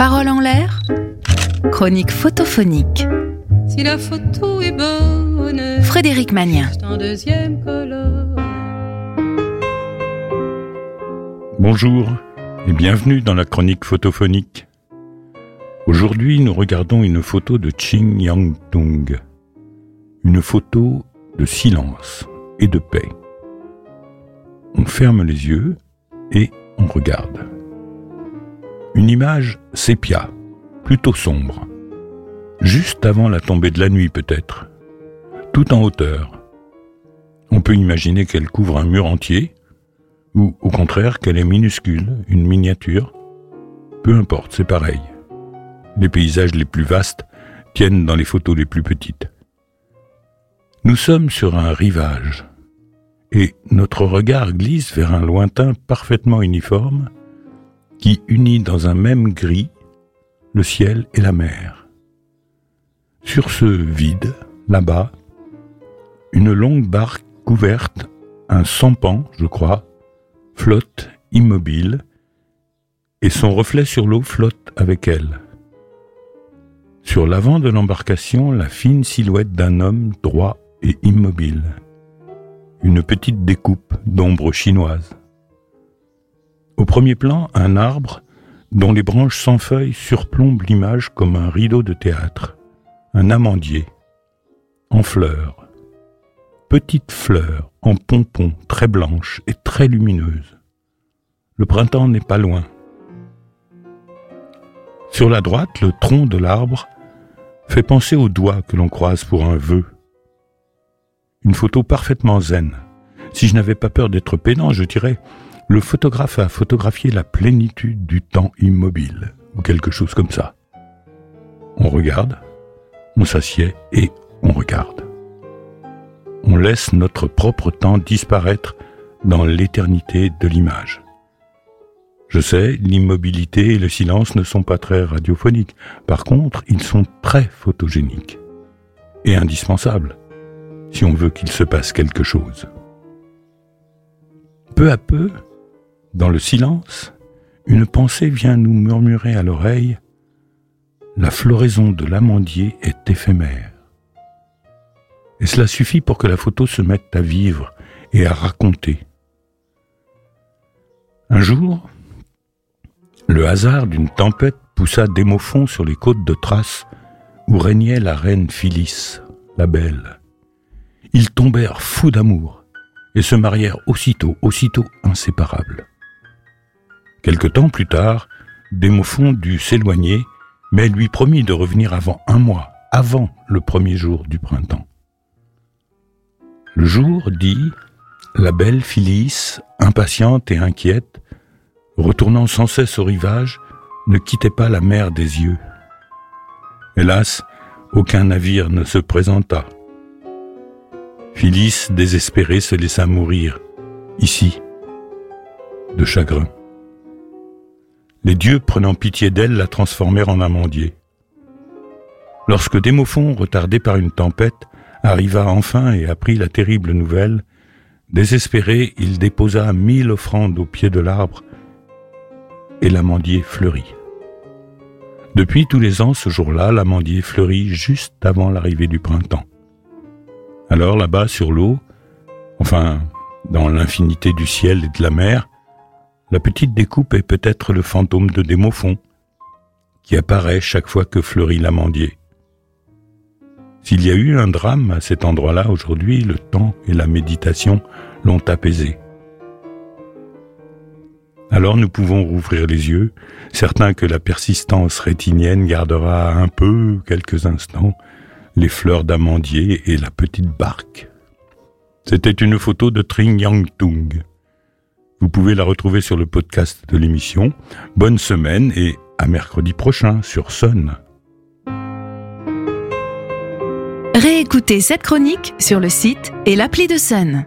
Parole en l'air Chronique photophonique. Si la photo est bonne, Frédéric Magnien. c'est en deuxième colonne. Bonjour et bienvenue dans la chronique photophonique. Aujourd'hui, nous regardons une photo de Ching Yang Tung. Une photo de silence et de paix. On ferme les yeux et on regarde. Une image sépia, plutôt sombre. Juste avant la tombée de la nuit peut-être. Tout en hauteur. On peut imaginer qu'elle couvre un mur entier ou au contraire qu'elle est minuscule, une miniature. Peu importe, c'est pareil. Les paysages les plus vastes tiennent dans les photos les plus petites. Nous sommes sur un rivage, et notre regard glisse vers un lointain parfaitement uniforme qui unit dans un même gris le ciel et la mer. Sur ce vide, là-bas, une longue barque couverte, un sampan, je crois, flotte immobile, et son reflet sur l'eau flotte avec elle. Sur l'avant de l'embarcation, la fine silhouette d'un homme droit et immobile. Une petite découpe d'ombre chinoise. Premier plan, un arbre dont les branches sans feuilles surplombent l'image comme un rideau de théâtre. Un amandier, en fleurs. Petite fleur, en pompons, très blanche et très lumineuse. Le printemps n'est pas loin. Sur la droite, le tronc de l'arbre fait penser aux doigts que l'on croise pour un vœu. Une photo parfaitement zen. Si je n'avais pas peur d'être pédant, je dirais le photographe a photographié la plénitude du temps immobile, ou quelque chose comme ça. On regarde, on s'assied et on regarde. On laisse notre propre temps disparaître dans l'éternité de l'image. Je sais, l'immobilité et le silence ne sont pas très radiophoniques. Par contre, ils sont très photogéniques et indispensables si on veut qu'il se passe quelque chose. Peu à peu, dans le silence, une pensée vient nous murmurer à l'oreille La floraison de l'amandier est éphémère. Et cela suffit pour que la photo se mette à vivre et à raconter. Un jour, le hasard d'une tempête poussa Démophon sur les côtes de Thrace où régnait la reine Phyllis, la belle. Ils tombèrent fous d'amour et se marièrent aussitôt, aussitôt inséparables. Quelque temps plus tard, Démophon dut s'éloigner, mais lui promit de revenir avant un mois, avant le premier jour du printemps. Le jour dit, la belle Phyllis, impatiente et inquiète, retournant sans cesse au rivage, ne quittait pas la mer des yeux. Hélas, aucun navire ne se présenta. Phyllis, désespérée, se laissa mourir, ici, de chagrin. Les dieux, prenant pitié d'elle, la transformèrent en amandier. Lorsque Démophon, retardé par une tempête, arriva enfin et apprit la terrible nouvelle, désespéré, il déposa mille offrandes au pied de l'arbre et l'amandier fleurit. Depuis tous les ans, ce jour-là, l'amandier fleurit juste avant l'arrivée du printemps. Alors là-bas sur l'eau, enfin dans l'infinité du ciel et de la mer, la petite découpe est peut-être le fantôme de Démophon, qui apparaît chaque fois que fleurit l'amandier. S'il y a eu un drame à cet endroit-là aujourd'hui, le temps et la méditation l'ont apaisé. Alors nous pouvons rouvrir les yeux, certains que la persistance rétinienne gardera un peu, quelques instants, les fleurs d'amandier et la petite barque. C'était une photo de Tring Yang Tung. Vous pouvez la retrouver sur le podcast de l'émission. Bonne semaine et à mercredi prochain sur Sun. Réécoutez cette chronique sur le site et l'appli de Sun.